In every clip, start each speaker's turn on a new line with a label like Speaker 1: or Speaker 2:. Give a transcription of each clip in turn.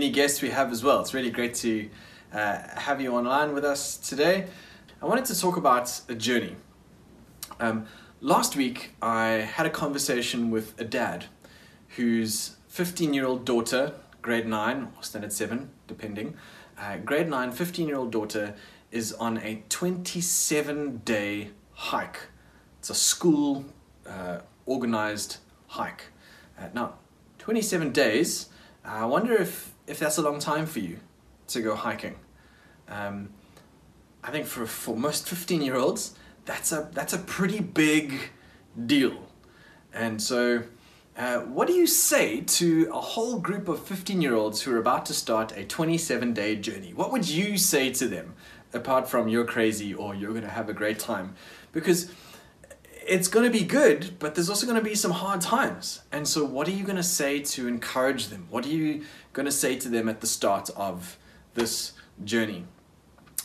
Speaker 1: any guests we have as well. It's really great to uh, have you online with us today. I wanted to talk about a journey. Um, last week, I had a conversation with a dad whose 15 year old daughter, grade 9 or standard 7, depending, uh, grade 9, 15 year old daughter is on a 27 day hike. It's a school uh, organized hike. Uh, now, 27 days, I wonder if, if that's a long time for you to go hiking. Um, I think for, for most 15 year olds, that's a, that's a pretty big deal. And so, uh, what do you say to a whole group of 15 year olds who are about to start a 27 day journey? What would you say to them apart from you're crazy or you're going to have a great time? Because it's going to be good, but there's also going to be some hard times. And so, what are you going to say to encourage them? What do you going to say to them at the start of this journey?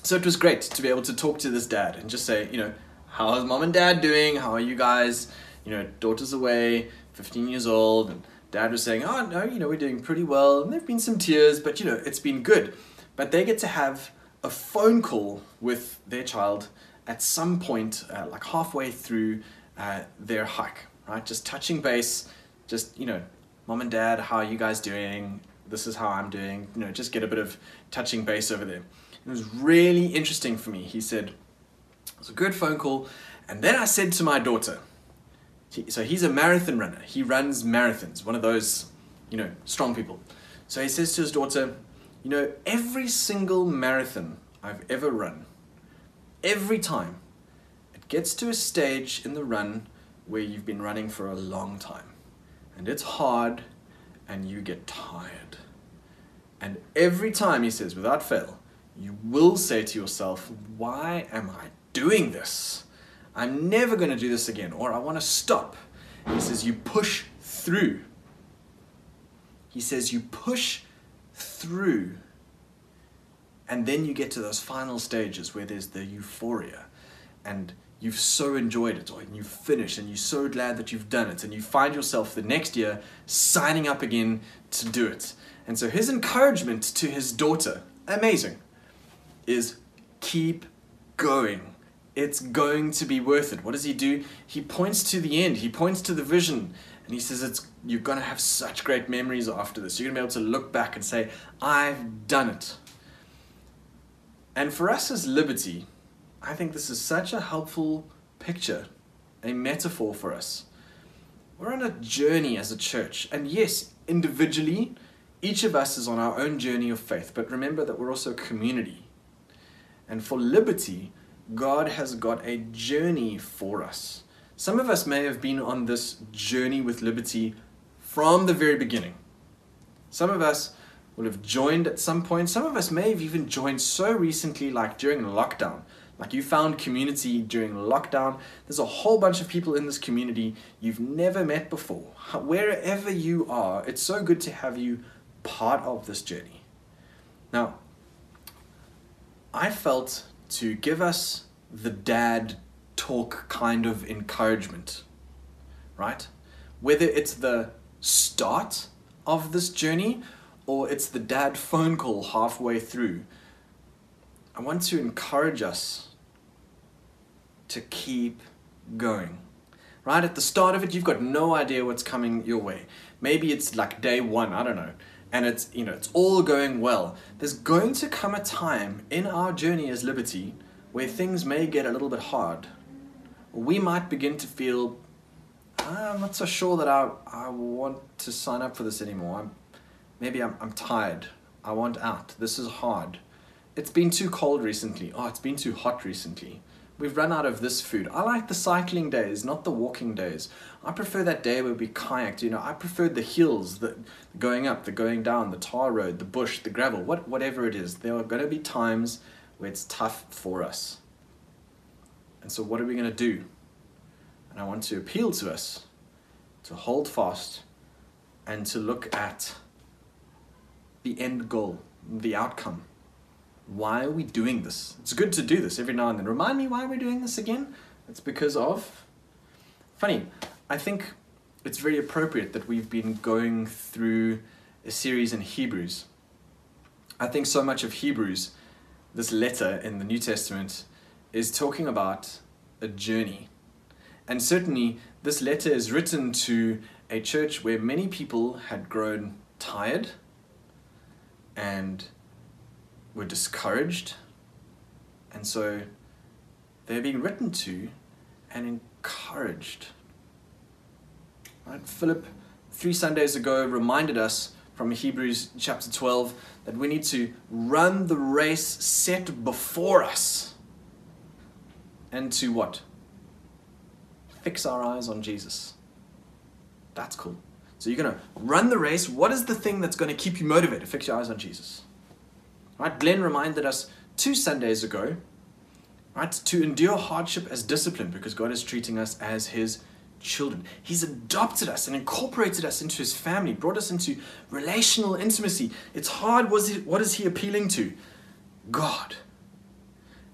Speaker 1: So, it was great to be able to talk to this dad and just say, you know, how's mom and dad doing? How are you guys? You know, daughter's away, 15 years old, and dad was saying, oh, no, you know, we're doing pretty well. And there have been some tears, but, you know, it's been good. But they get to have a phone call with their child at some point, uh, like halfway through uh, their hike, right? Just touching base, just, you know, mom and dad, how are you guys doing? This is how I'm doing. You know, just get a bit of touching base over there. It was really interesting for me. He said, it was a good phone call. And then I said to my daughter, so he's a marathon runner. He runs marathons, one of those, you know, strong people. So he says to his daughter, you know, every single marathon I've ever run, every time, it gets to a stage in the run where you've been running for a long time. And it's hard and you get tired. And every time, he says, without fail, you will say to yourself, why am I doing this? I'm never going to do this again, or I want to stop. He says, you push through. He says, you push through. And then you get to those final stages where there's the euphoria and you've so enjoyed it, or you've finished and you're so glad that you've done it, and you find yourself the next year signing up again to do it. And so his encouragement to his daughter, amazing, is keep going. It's going to be worth it. What does he do? He points to the end, he points to the vision, and he says it's you're gonna have such great memories after this. You're gonna be able to look back and say, I've done it. And for us as Liberty, I think this is such a helpful picture, a metaphor for us. We're on a journey as a church, and yes, individually, each of us is on our own journey of faith, but remember that we're also a community. And for liberty, God has got a journey for us. Some of us may have been on this journey with liberty from the very beginning. Some of us will have joined at some point. Some of us may have even joined so recently, like during lockdown. Like you found community during lockdown. There's a whole bunch of people in this community you've never met before. Wherever you are, it's so good to have you part of this journey. Now, I felt to give us the dad talk kind of encouragement, right? Whether it's the start of this journey or it's the dad phone call halfway through I want to encourage us to keep going. Right at the start of it, you've got no idea what's coming your way. Maybe it's like day one, I don't know, and it's you know it's all going well. There's going to come a time in our journey as liberty where things may get a little bit hard. We might begin to feel I'm not so sure that I, I want to sign up for this anymore. I'm, maybe I'm, I'm tired. I want out. This is hard it's been too cold recently. Oh, it's been too hot recently. We've run out of this food. I like the cycling days, not the walking days. I prefer that day where we kayaked. You know, I preferred the hills, the going up, the going down, the tar road, the bush, the gravel, what, whatever it is. There are going to be times where it's tough for us. And so, what are we going to do? And I want to appeal to us to hold fast and to look at the end goal, the outcome why are we doing this? It's good to do this every now and then. Remind me why we're doing this again? It's because of. Funny, I think it's very appropriate that we've been going through a series in Hebrews. I think so much of Hebrews, this letter in the New Testament, is talking about a journey. And certainly, this letter is written to a church where many people had grown tired and were discouraged. And so they're being written to and encouraged. Right? Philip, three Sundays ago, reminded us from Hebrews chapter 12 that we need to run the race set before us and to what? Fix our eyes on Jesus. That's cool. So you're going to run the race. What is the thing that's going to keep you motivated? Fix your eyes on Jesus. Right? Glenn reminded us two Sundays ago, right, to endure hardship as discipline because God is treating us as his children. He's adopted us and incorporated us into his family, brought us into relational intimacy. It's hard. What is he appealing to? God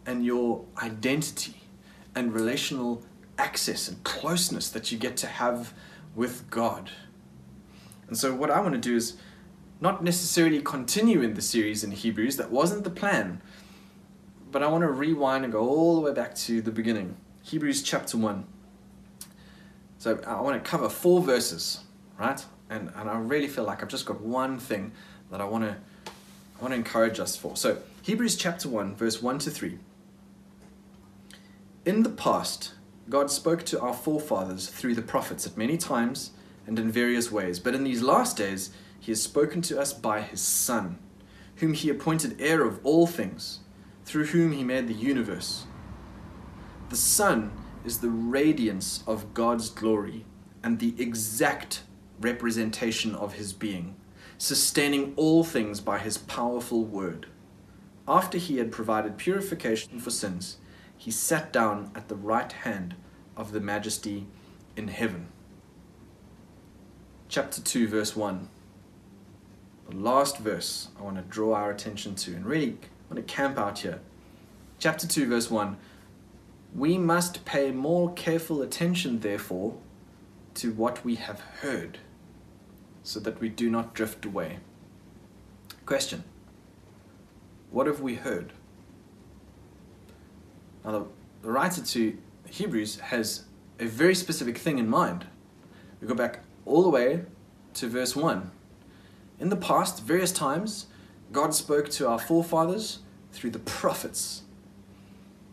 Speaker 1: and your identity and relational access and closeness that you get to have with God. And so, what I want to do is not necessarily continue in the series in Hebrews, that wasn't the plan, but I want to rewind and go all the way back to the beginning. Hebrews chapter 1. So I want to cover four verses, right? And, and I really feel like I've just got one thing that I want to I want to encourage us for. So Hebrews chapter 1, verse 1 to 3. In the past, God spoke to our forefathers through the prophets at many times and in various ways, but in these last days, He has spoken to us by His Son, whom He appointed heir of all things, through whom He made the universe. The Son is the radiance of God's glory and the exact representation of his being, sustaining all things by his powerful word. After he had provided purification for sins, he sat down at the right hand of the majesty in heaven. Chapter 2, verse 1. The last verse I want to draw our attention to and really I want to camp out here. Chapter 2, verse 1 we must pay more careful attention, therefore, to what we have heard, so that we do not drift away. Question What have we heard? Now, the, writer to Hebrews has a very specific thing in mind. We go back all the way to verse 1. In the past, various times, God spoke to our forefathers through the prophets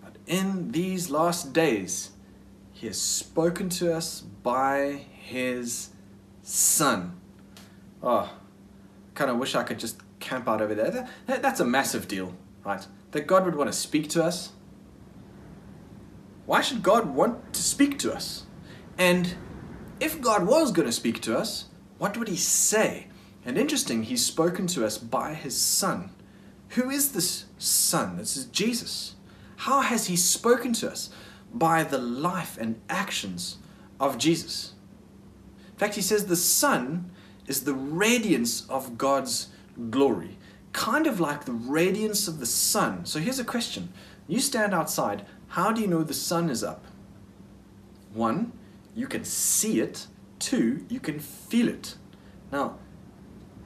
Speaker 1: But in these last days, He has spoken to us by His Son. Ah, oh, kind of wish I could just camp out over there. That, that's a massive deal, right? That God would want to speak to us. Why should God want to speak to us? And if God was going to speak to us, what would He say? And interesting, He's spoken to us by His Son. Who is this Son? This is Jesus. How has he spoken to us? By the life and actions of Jesus. In fact, he says the Son is the radiance of God's glory, kind of like the radiance of the sun. So here's a question You stand outside, how do you know the sun is up? One, you can see it. Two, you can feel it. Now,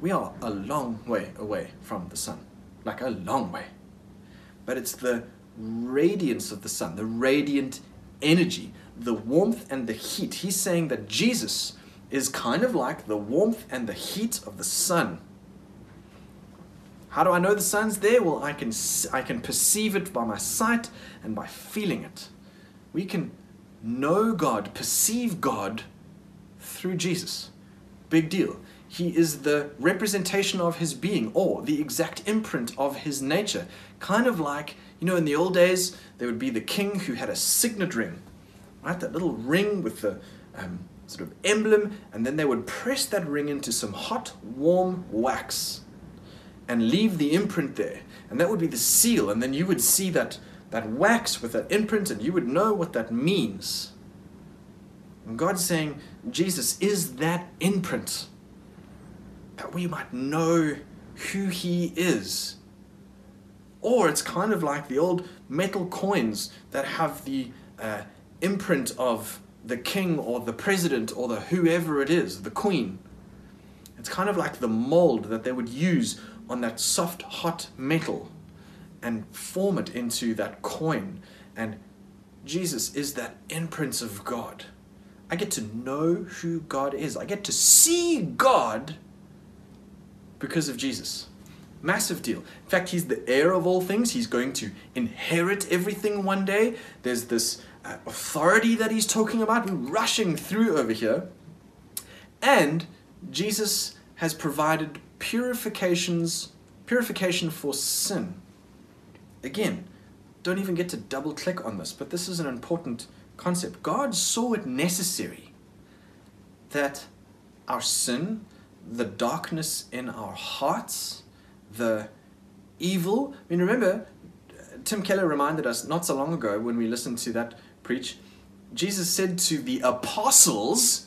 Speaker 1: we are a long way away from the sun, like a long way. But it's the radiance of the sun, the radiant energy, the warmth and the heat. He's saying that Jesus is kind of like the warmth and the heat of the sun. How do I know the sun's there? Well, I can, I can perceive it by my sight and by feeling it. We can know God, perceive God through Jesus. Big deal. He is the representation of his being or the exact imprint of his nature. Kind of like you know, in the old days, there would be the king who had a signet ring, right? That little ring with the um, sort of emblem, and then they would press that ring into some hot, warm wax and leave the imprint there. And that would be the seal, and then you would see that, that wax with that imprint, and you would know what that means. And God's saying, Jesus is that imprint, that we might know who He is or it's kind of like the old metal coins that have the uh, imprint of the king or the president or the whoever it is, the queen. It's kind of like the mold that they would use on that soft, hot metal and form it into that coin. And Jesus is that imprint of God. I get to know who God is. I get to see God because of Jesus. Massive deal. In fact, he's the heir of all things. He's going to inherit everything one day. There's this uh, authority that he's talking about rushing through over here. And Jesus has provided purifications, purification for sin. Again, don't even get to double click on this, but this is an important concept. God saw it necessary that our sin, the darkness in our hearts, the evil. I mean, remember, Tim Keller reminded us not so long ago when we listened to that preach. Jesus said to the apostles,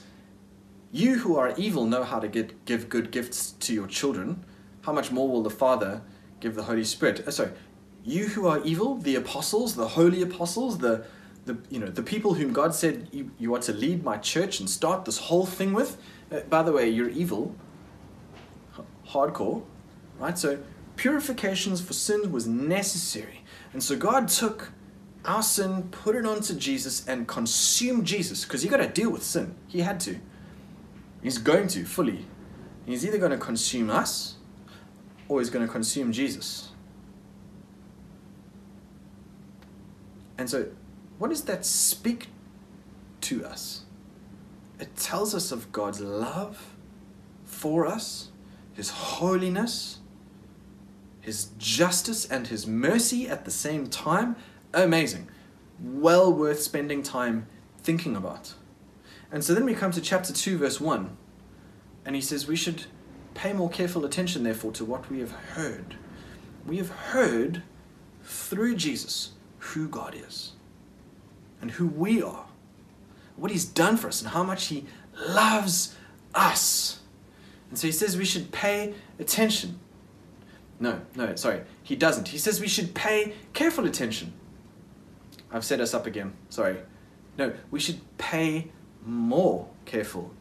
Speaker 1: You who are evil know how to get, give good gifts to your children. How much more will the Father give the Holy Spirit? Uh, sorry, you who are evil, the apostles, the holy apostles, the, the, you know, the people whom God said you, you are to lead my church and start this whole thing with. Uh, by the way, you're evil. Hardcore. Right? So purifications for sin was necessary. And so God took our sin, put it onto Jesus, and consumed Jesus because he got to deal with sin. He had to. He's going to fully. He's either going to consume us or he's going to consume Jesus. And so, what does that speak to us? It tells us of God's love for us, His holiness, His justice, and His mercy at the same time. Amazing. Well worth spending time thinking about. And so then we come to chapter 2, verse 1, and he says, We should pay more careful attention, therefore, to what we have heard. We have heard through Jesus who God is and who we are, what He's done for us, and how much He loves us. And so He says we should pay attention. No, no, sorry, He doesn't. He says we should pay careful attention. I've set us up again, sorry. No, we should pay more careful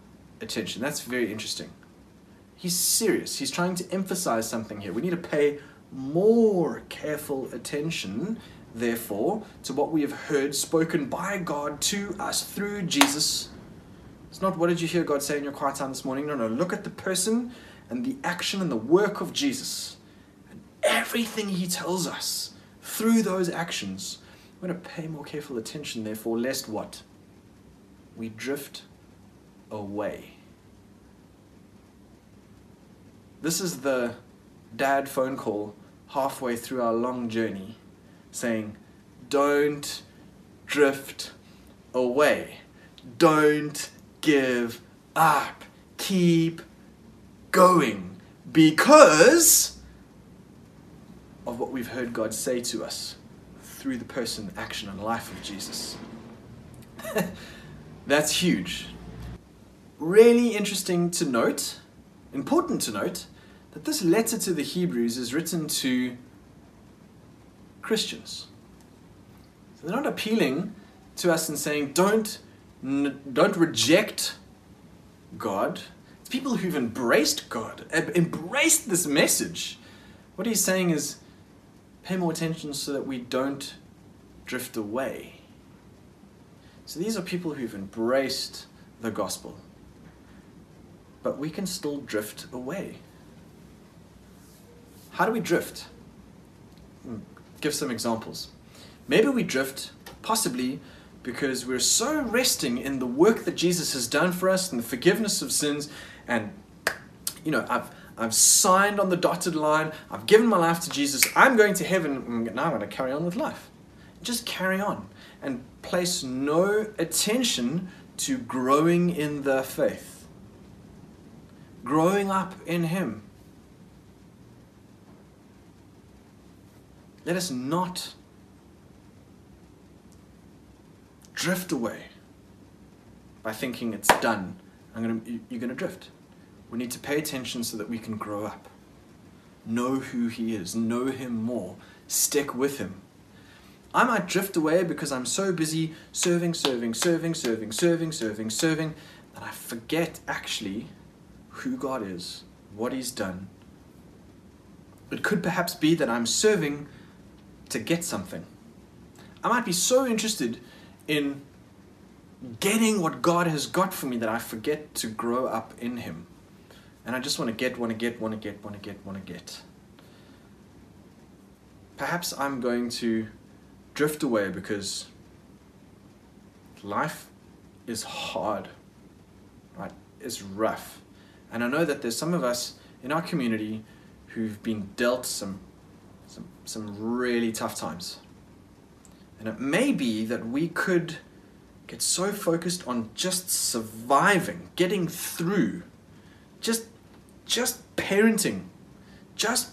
Speaker 1: attention. That's very interesting. He's serious. He's trying to emphasize something here. We need to pay more careful attention therefore, to what we have heard spoken by God to us through Jesus. It's not what did you hear God say in your quiet time this morning? No, no. Look at the person and the action and the work of Jesus. And everything he tells us through those actions. We're going to pay more careful attention, therefore, lest what? We drift away. This is the dad phone call halfway through our long journey saying, Don't drift away. Don't give up. Keep going because of what we've heard God say to us through the person, action, and life of Jesus. That's huge. Really interesting to note, important to note, that this letter to the Hebrews is written to Christians. So they're not appealing to us and saying, don't, don't reject God. It's people who've embraced God, embraced this message. What he's saying is, pay more attention so that we don't drift away. So these are people who've embraced the gospel. But we can still drift away. How do we drift? Hmm give some examples. Maybe we drift, possibly because we're so resting in the work that Jesus has done for us and the forgiveness of sins and you know, I've I've signed on the dotted line. I've given my life to Jesus. I'm going to heaven. Now I'm going to carry on with life. Just carry on and place no attention to growing in the faith, growing up in Him. Let us not drift away by thinking it's done. Gonna, you're going to drift. We need to pay attention so that we can grow up. Know who He is, know Him more, stick with Him. I might drift away because I'm so busy serving, serving, serving, serving, serving, serving, serving, that I forget actually who God is, what He's done. It could perhaps be that I'm serving to get something. I might be so interested in getting what God has got for me that I forget to grow up in Him. And I just want to get, want to get, want to get, want to get, want to get. Perhaps I'm going to drift away because life is hard, right? It's rough. And I know that there's some of us in our community who've been dealt some, some, some really tough times. And it may be that we could get so focused on just surviving, getting through, just just parenting, just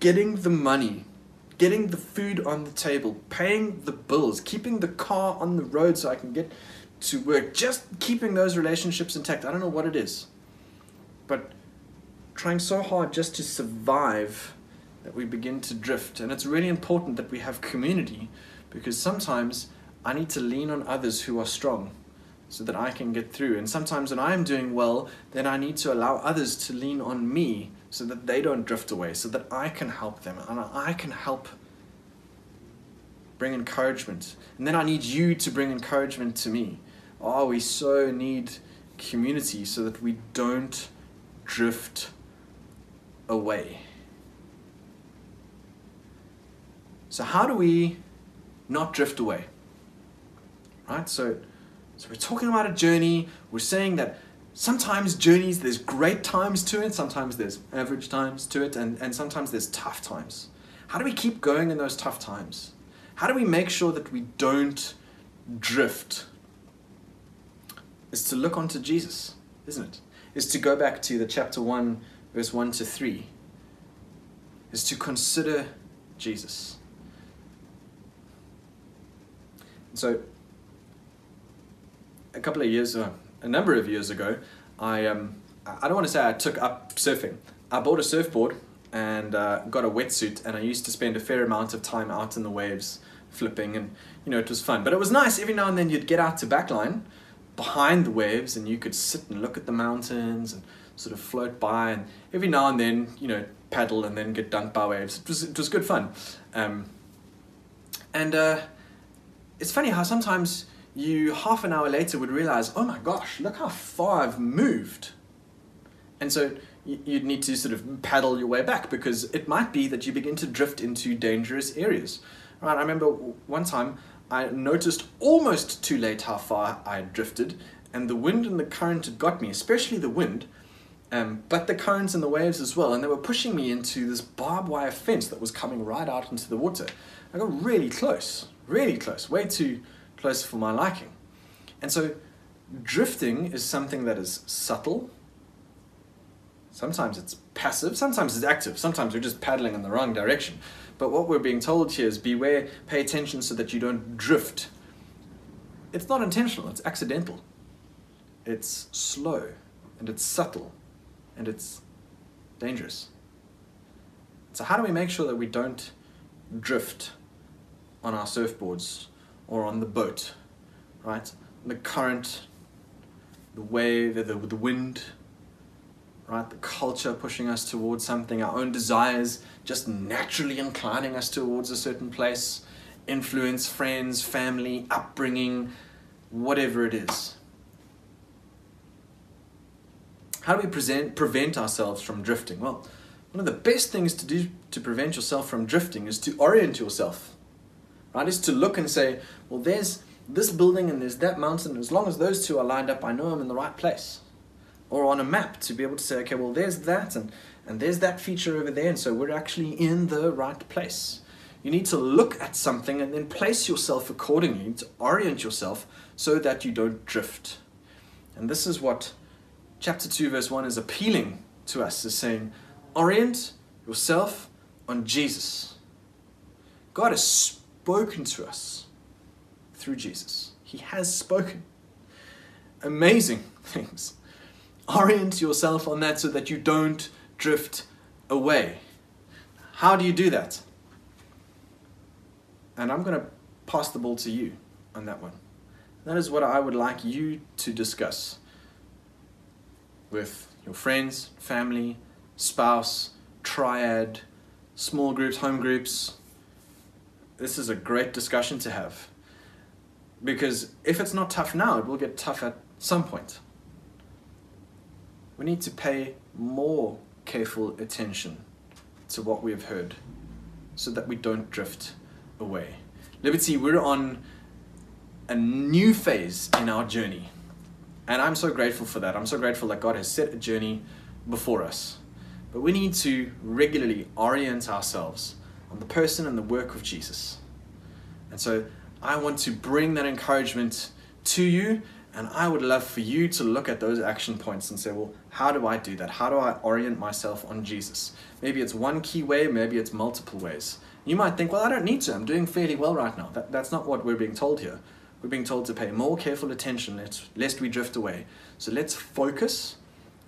Speaker 1: getting the money, getting the food on the table, paying the bills, keeping the car on the road so I can get to work, just keeping those relationships intact. I don't know what it is, but trying so hard just to survive that we begin to drift. And it's really important that we have community because sometimes I need to lean on others who are strong so that I can get through. And sometimes when I'm doing well, then I need to allow others to lean on me so that they don't drift away, so that I can help them and I can help bring encouragement. And then I need you to bring encouragement to me. Oh, we so need community so that we don't drift away. So, how do we not drift away? Right? So, so we're talking about a journey. We're saying that sometimes journeys, there's great times to it, sometimes there's average times to it, and, and sometimes there's tough times. How do we keep going in those tough times? How do we make sure that we don't drift? Is to look onto Jesus, isn't it? Is to go back to the chapter 1, verse 1 to 3. Is to consider Jesus. So a couple of years, uh, a number of years ago, I um, I don't want to say I took up surfing. I bought a surfboard and uh, got a wetsuit, and I used to spend a fair amount of time out in the waves, flipping, and you know it was fun. But it was nice every now and then you'd get out to backline, behind the waves, and you could sit and look at the mountains and sort of float by, and every now and then you know paddle and then get dunked by waves. It was it was good fun, um, and uh, it's funny how sometimes you half an hour later would realize, oh my gosh, look how far I've moved. And so you'd need to sort of paddle your way back because it might be that you begin to drift into dangerous areas. Right, I remember one time I noticed almost too late how far I had drifted, and the wind and the current had got me, especially the wind, um, but the currents and the waves as well, and they were pushing me into this barbed wire fence that was coming right out into the water. I got really close, really close, way too close for my liking. And so drifting is something that is subtle. Sometimes it's passive, sometimes it's active, sometimes we're just paddling in the wrong direction. But what we're being told here is beware, pay attention so that you don't drift. It's not intentional, it's accidental. It's slow and it's subtle and it's dangerous. So, how do we make sure that we don't drift on our surfboards or on the boat, right? The current, the wave, the, the wind, right? The culture pushing us towards something, our own desires just naturally inclining us towards a certain place, influence, friends, family, upbringing, whatever it is. How do we present, prevent ourselves from drifting? Well, one of the best things to do to prevent yourself from drifting is to orient yourself right? Is to look and say, well, there's this building and there's that mountain. As long as those two are lined up, I know I'm in the right place. Or on a map to be able to say, okay, well, there's that and, and there's that feature over there, and so we're actually in the right place. You need to look at something and then place yourself accordingly to orient yourself so that you don't drift. And this is what chapter 2, verse 1 is appealing to us, is saying, orient yourself on Jesus. God is spoken to us through Jesus. He has spoken amazing things. Orient yourself on that so that you don't drift away. How do you do that? And I'm going to pass the ball to you on that one. That is what I would like you to discuss with your friends, family, spouse, triad, small groups, home groups. This is a great discussion to have. Because if it's not tough now, it will get tough at some point. We need to pay more careful attention to what we have heard so that we don't drift away. Liberty, we're on a new phase in our journey. And I'm so grateful for that. I'm so grateful that God has set a journey before us. But we need to regularly orient ourselves on the person and the work of Jesus. And so I want to bring that encouragement to you. And I would love for you to look at those action points and say, well, how do I do that? How do I orient myself on Jesus? Maybe it's one key way, maybe it's multiple ways. You might think, well, I don't need to. I'm doing fairly well right now. That, that's not what we're being told here. We're being told to pay more careful attention lest we drift away. So let's focus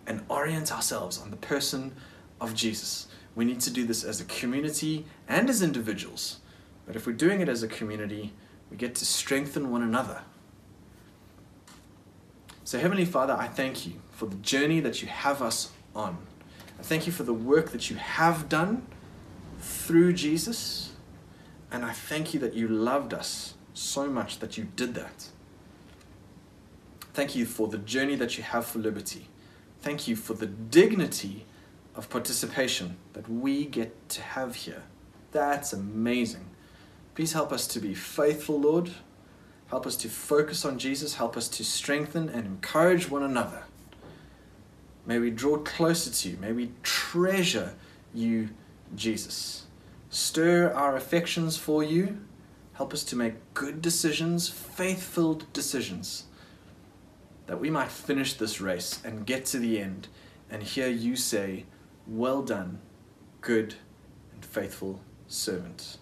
Speaker 1: and orient ourselves on the person of Jesus. We need to do this as a community and as individuals. But if we're doing it as a community, we get to strengthen one another. So, Heavenly Father, I thank you for the journey that you have us on. I thank you for the work that you have done through Jesus. And I thank you that you loved us so much that you did that. Thank you for the journey that you have for liberty. Thank you for the dignity of participation that we get to have here. That's amazing. Please help us to be faithful, Lord. Help us to focus on Jesus. Help us to strengthen and encourage one another. May we draw closer to you. May we treasure you, Jesus. Stir our affections for you Help us to make good decisions, faithful decisions, that we might finish this race and get to the end and hear you say, Well done, good and faithful servant.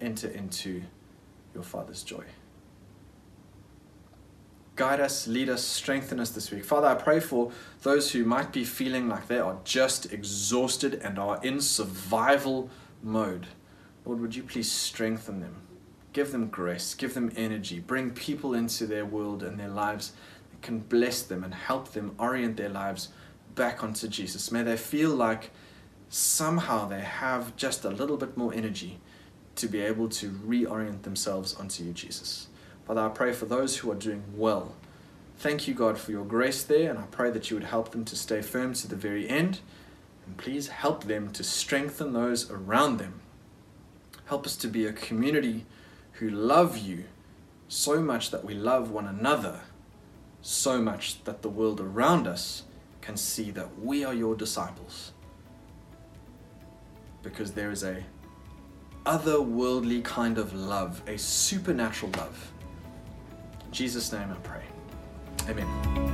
Speaker 1: Enter into your Father's joy. Guide us, lead us, strengthen us this week. Father, I pray for those who might be feeling like they are just exhausted and are in survival mode. Lord, would you please strengthen them? Give them grace, give them energy, bring people into their world and their lives that can bless them and help them orient their lives back onto Jesus. May they feel like somehow they have just a little bit more energy to be able to reorient themselves onto you, Jesus. Father, I pray for those who are doing well. Thank you, God, for your grace there, and I pray that you would help them to stay firm to the very end. And please help them to strengthen those around them Help us to be a community who love you so much that we love one another, so much that the world around us can see that we are your disciples. Because there is a otherworldly kind of love, a supernatural love. In Jesus' name I pray. Amen.